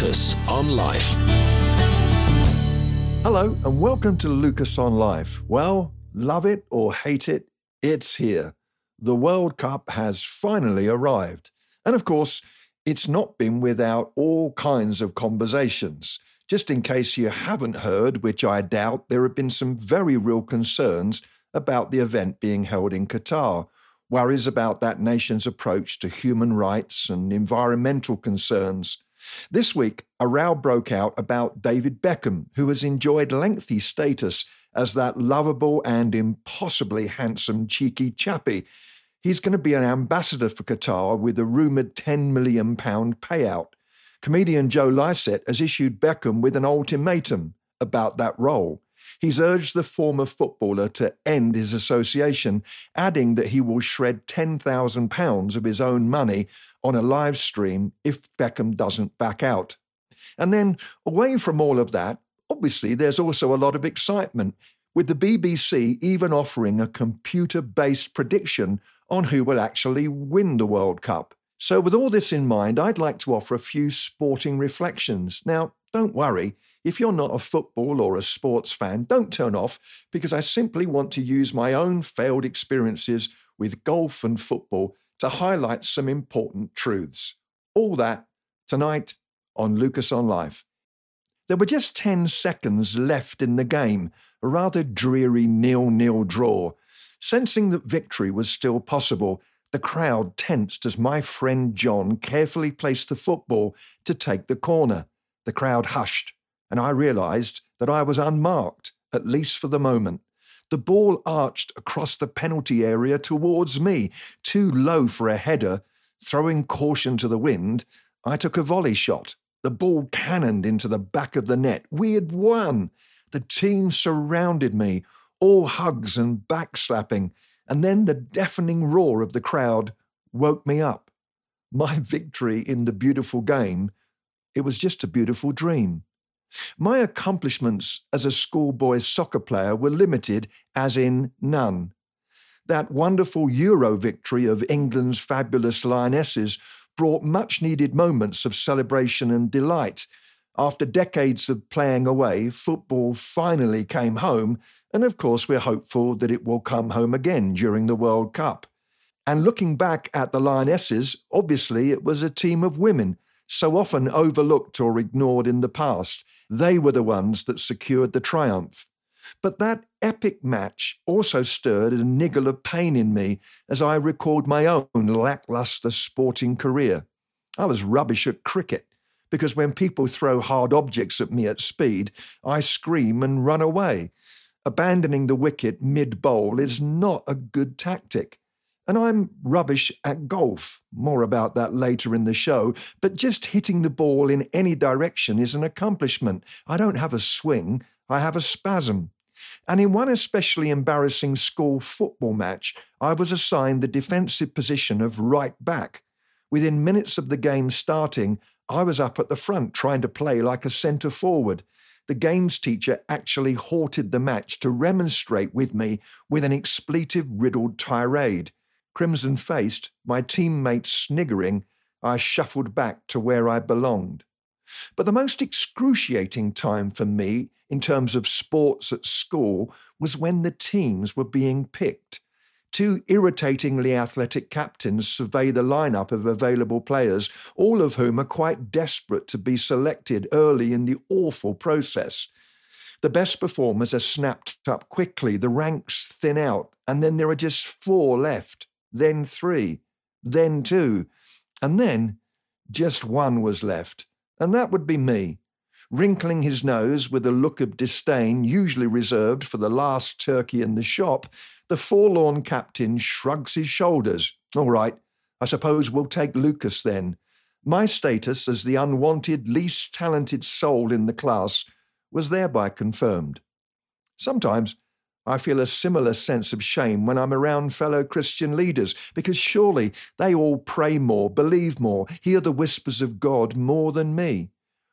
Lucas on Life. Hello, and welcome to Lucas on Life. Well, love it or hate it, it's here. The World Cup has finally arrived. And of course, it's not been without all kinds of conversations. Just in case you haven't heard, which I doubt, there have been some very real concerns about the event being held in Qatar. Worries about that nation's approach to human rights and environmental concerns. This week, a row broke out about David Beckham, who has enjoyed lengthy status as that lovable and impossibly handsome cheeky chappie. He's going to be an ambassador for Qatar with a rumoured £10 million payout. Comedian Joe Lycett has issued Beckham with an ultimatum about that role. He's urged the former footballer to end his association, adding that he will shred £10,000 of his own money on a live stream if Beckham doesn't back out. And then, away from all of that, obviously there's also a lot of excitement, with the BBC even offering a computer based prediction on who will actually win the World Cup. So, with all this in mind, I'd like to offer a few sporting reflections. Now, don't worry, if you're not a football or a sports fan, don't turn off because I simply want to use my own failed experiences with golf and football to highlight some important truths. All that tonight on Lucas on Life. There were just 10 seconds left in the game, a rather dreary nil nil draw. Sensing that victory was still possible, the crowd tensed as my friend John carefully placed the football to take the corner. The crowd hushed, and I realised that I was unmarked, at least for the moment. The ball arched across the penalty area towards me, too low for a header. Throwing caution to the wind, I took a volley shot. The ball cannoned into the back of the net. We had won. The team surrounded me, all hugs and backslapping, and then the deafening roar of the crowd woke me up. My victory in the beautiful game, it was just a beautiful dream. My accomplishments as a schoolboy soccer player were limited, as in none. That wonderful Euro victory of England's fabulous Lionesses brought much needed moments of celebration and delight. After decades of playing away, football finally came home, and of course, we're hopeful that it will come home again during the World Cup. And looking back at the Lionesses, obviously it was a team of women, so often overlooked or ignored in the past. They were the ones that secured the triumph. But that epic match also stirred a niggle of pain in me as I recalled my own lackluster sporting career. I was rubbish at cricket because when people throw hard objects at me at speed, I scream and run away. Abandoning the wicket mid bowl is not a good tactic. And I'm rubbish at golf. More about that later in the show. But just hitting the ball in any direction is an accomplishment. I don't have a swing, I have a spasm. And in one especially embarrassing school football match, I was assigned the defensive position of right back. Within minutes of the game starting, I was up at the front trying to play like a centre forward. The games teacher actually halted the match to remonstrate with me with an expletive riddled tirade. Crimson faced, my teammates sniggering, I shuffled back to where I belonged. But the most excruciating time for me in terms of sports at school was when the teams were being picked. Two irritatingly athletic captains survey the lineup of available players, all of whom are quite desperate to be selected early in the awful process. The best performers are snapped up quickly, the ranks thin out, and then there are just four left then three, then two, and then just one was left, and that would be me. Wrinkling his nose with a look of disdain usually reserved for the last turkey in the shop, the forlorn captain shrugs his shoulders. All right, I suppose we'll take Lucas then. My status as the unwanted, least talented soul in the class was thereby confirmed. Sometimes I feel a similar sense of shame when I'm around fellow Christian leaders because surely they all pray more, believe more, hear the whispers of God more than me.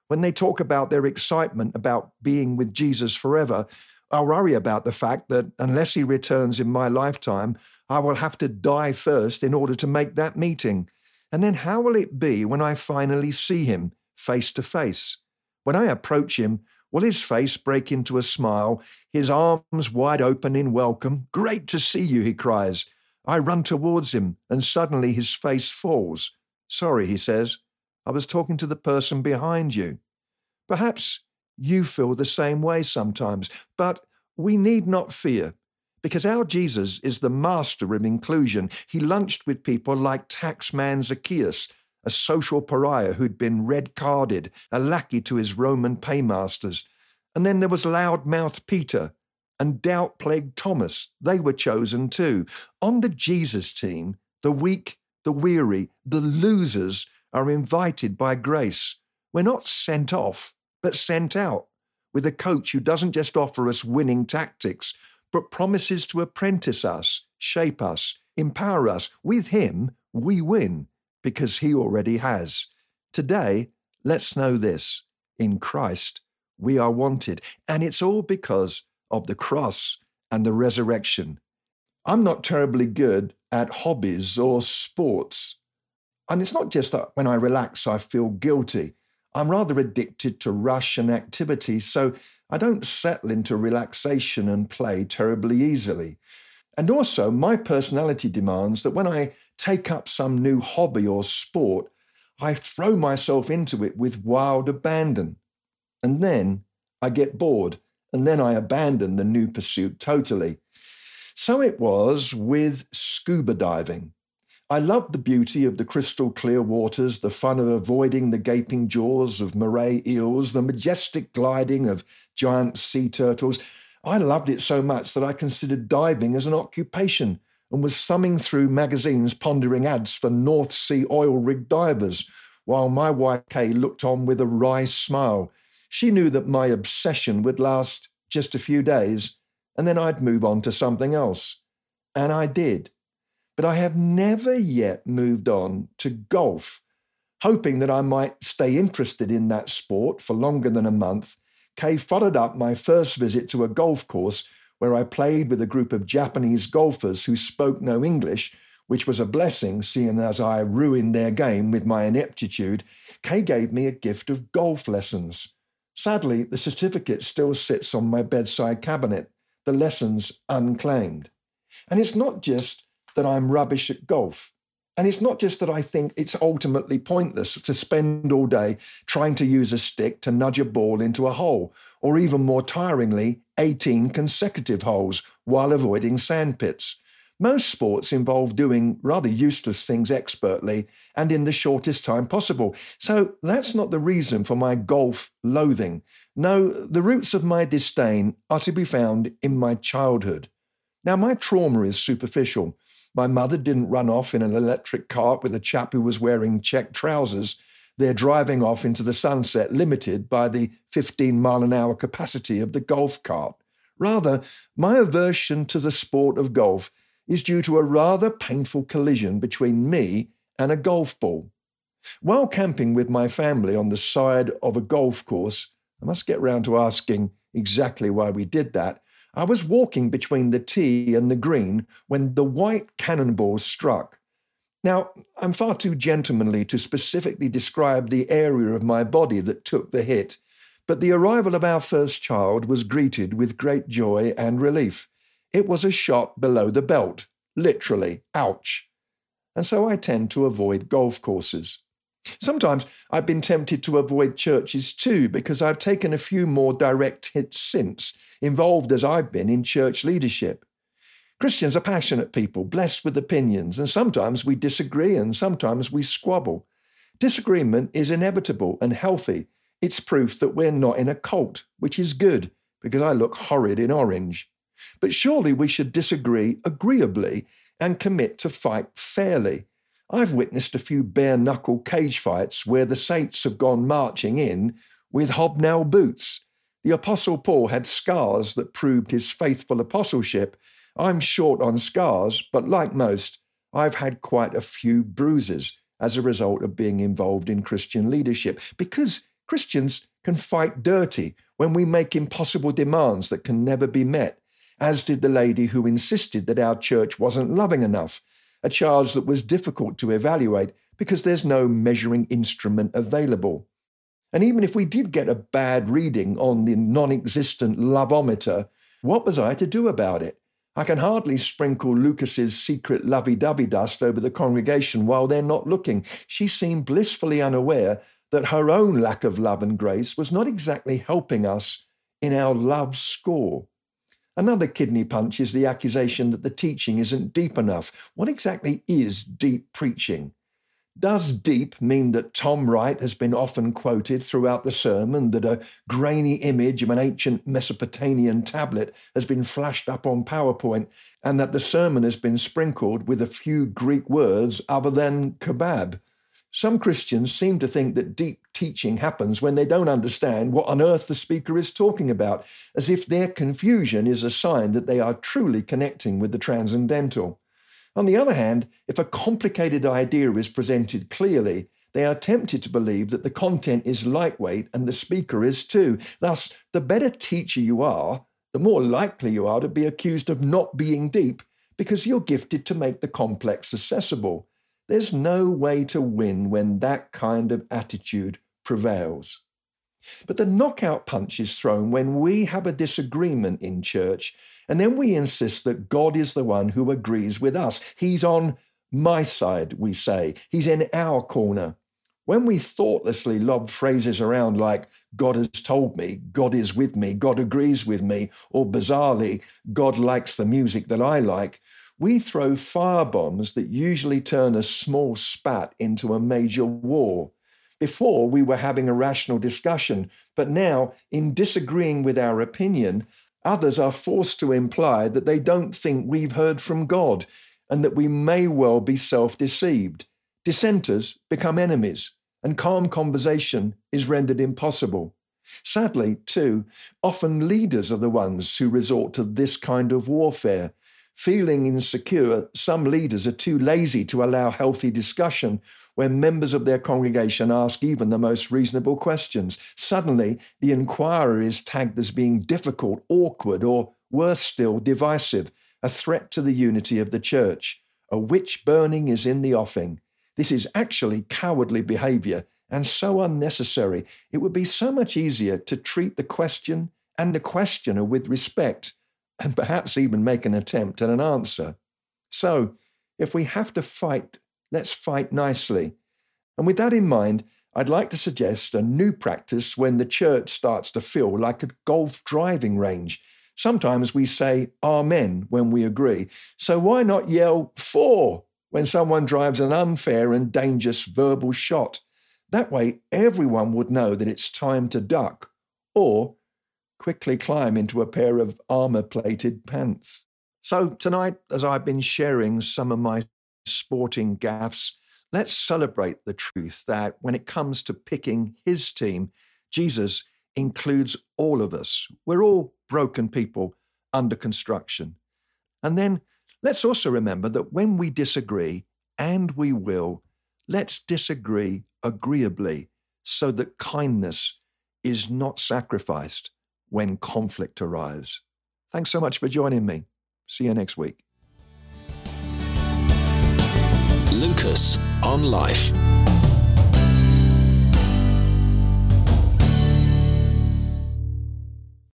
When they talk about their excitement about being with Jesus forever, I worry about the fact that unless he returns in my lifetime, I will have to die first in order to make that meeting. And then how will it be when I finally see him face to face. When I approach him, will his face break into a smile, his arms wide open in welcome? Great to see you, he cries. I run towards him, and suddenly his face falls. Sorry, he says. I was talking to the person behind you. Perhaps you feel the same way sometimes, but we need not fear because our Jesus is the master of inclusion. He lunched with people like taxman Zacchaeus, a social pariah who'd been red carded, a lackey to his Roman paymasters. And then there was loudmouth Peter and doubt plagued Thomas. They were chosen too. On the Jesus team, the weak, the weary, the losers are invited by grace. We're not sent off, but sent out with a coach who doesn't just offer us winning tactics, but promises to apprentice us, shape us, empower us. With him, we win because he already has. Today, let's know this in Christ, we are wanted. And it's all because of the cross and the resurrection. I'm not terribly good at hobbies or sports. And it's not just that when I relax, I feel guilty. I'm rather addicted to rush and activity, so I don't settle into relaxation and play terribly easily. And also, my personality demands that when I take up some new hobby or sport, I throw myself into it with wild abandon. And then I get bored, and then I abandon the new pursuit totally. So it was with scuba diving. I loved the beauty of the crystal clear waters, the fun of avoiding the gaping jaws of moray eels, the majestic gliding of giant sea turtles. I loved it so much that I considered diving as an occupation and was thumbing through magazines pondering ads for North Sea oil rig divers, while my wife Kay looked on with a wry smile. She knew that my obsession would last just a few days, and then I'd move on to something else. And I did but I have never yet moved on to golf. Hoping that I might stay interested in that sport for longer than a month, Kay followed up my first visit to a golf course where I played with a group of Japanese golfers who spoke no English, which was a blessing, seeing as I ruined their game with my ineptitude. Kay gave me a gift of golf lessons. Sadly, the certificate still sits on my bedside cabinet, the lessons unclaimed. And it's not just that I'm rubbish at golf. And it's not just that I think it's ultimately pointless to spend all day trying to use a stick to nudge a ball into a hole, or even more tiringly, 18 consecutive holes while avoiding sandpits. Most sports involve doing rather useless things expertly and in the shortest time possible. So that's not the reason for my golf loathing. No, the roots of my disdain are to be found in my childhood. Now, my trauma is superficial. My mother didn't run off in an electric cart with a chap who was wearing check trousers. They're driving off into the sunset, limited by the 15 mile an hour capacity of the golf cart. Rather, my aversion to the sport of golf is due to a rather painful collision between me and a golf ball. While camping with my family on the side of a golf course, I must get round to asking exactly why we did that. I was walking between the tee and the green when the white cannonball struck. Now, I'm far too gentlemanly to specifically describe the area of my body that took the hit, but the arrival of our first child was greeted with great joy and relief. It was a shot below the belt, literally, ouch. And so I tend to avoid golf courses. Sometimes I've been tempted to avoid churches too, because I've taken a few more direct hits since, involved as I've been in church leadership. Christians are passionate people, blessed with opinions, and sometimes we disagree and sometimes we squabble. Disagreement is inevitable and healthy. It's proof that we're not in a cult, which is good because I look horrid in orange. But surely we should disagree agreeably and commit to fight fairly. I've witnessed a few bare knuckle cage fights where the saints have gone marching in with hobnail boots the Apostle Paul had scars that proved his faithful apostleship. I'm short on scars, but like most, I've had quite a few bruises as a result of being involved in Christian leadership because Christians can fight dirty when we make impossible demands that can never be met, as did the lady who insisted that our church wasn't loving enough, a charge that was difficult to evaluate because there's no measuring instrument available. And even if we did get a bad reading on the non existent loveometer, what was I to do about it? I can hardly sprinkle Lucas's secret lovey dovey dust over the congregation while they're not looking. She seemed blissfully unaware that her own lack of love and grace was not exactly helping us in our love score. Another kidney punch is the accusation that the teaching isn't deep enough. What exactly is deep preaching? Does deep mean that Tom Wright has been often quoted throughout the sermon, that a grainy image of an ancient Mesopotamian tablet has been flashed up on PowerPoint, and that the sermon has been sprinkled with a few Greek words other than kebab? Some Christians seem to think that deep teaching happens when they don't understand what on earth the speaker is talking about, as if their confusion is a sign that they are truly connecting with the transcendental. On the other hand, if a complicated idea is presented clearly, they are tempted to believe that the content is lightweight and the speaker is too. Thus, the better teacher you are, the more likely you are to be accused of not being deep because you're gifted to make the complex accessible. There's no way to win when that kind of attitude prevails. But the knockout punch is thrown when we have a disagreement in church and then we insist that God is the one who agrees with us. He's on my side, we say. He's in our corner. When we thoughtlessly lob phrases around like, God has told me, God is with me, God agrees with me, or bizarrely, God likes the music that I like, we throw firebombs that usually turn a small spat into a major war. Before, we were having a rational discussion, but now, in disagreeing with our opinion, Others are forced to imply that they don't think we've heard from God and that we may well be self deceived. Dissenters become enemies, and calm conversation is rendered impossible. Sadly, too, often leaders are the ones who resort to this kind of warfare. Feeling insecure, some leaders are too lazy to allow healthy discussion when members of their congregation ask even the most reasonable questions. Suddenly, the inquirer is tagged as being difficult, awkward, or worse still, divisive, a threat to the unity of the church. A witch burning is in the offing. This is actually cowardly behavior and so unnecessary. It would be so much easier to treat the question and the questioner with respect and perhaps even make an attempt at an answer. So, if we have to fight Let's fight nicely. And with that in mind, I'd like to suggest a new practice when the church starts to feel like a golf driving range. Sometimes we say Amen when we agree. So why not yell fore when someone drives an unfair and dangerous verbal shot? That way, everyone would know that it's time to duck or quickly climb into a pair of armor plated pants. So, tonight, as I've been sharing some of my sporting gaffes. Let's celebrate the truth that when it comes to picking his team, Jesus includes all of us. We're all broken people under construction. And then let's also remember that when we disagree, and we will, let's disagree agreeably so that kindness is not sacrificed when conflict arrives. Thanks so much for joining me. See you next week. Lucas on Life.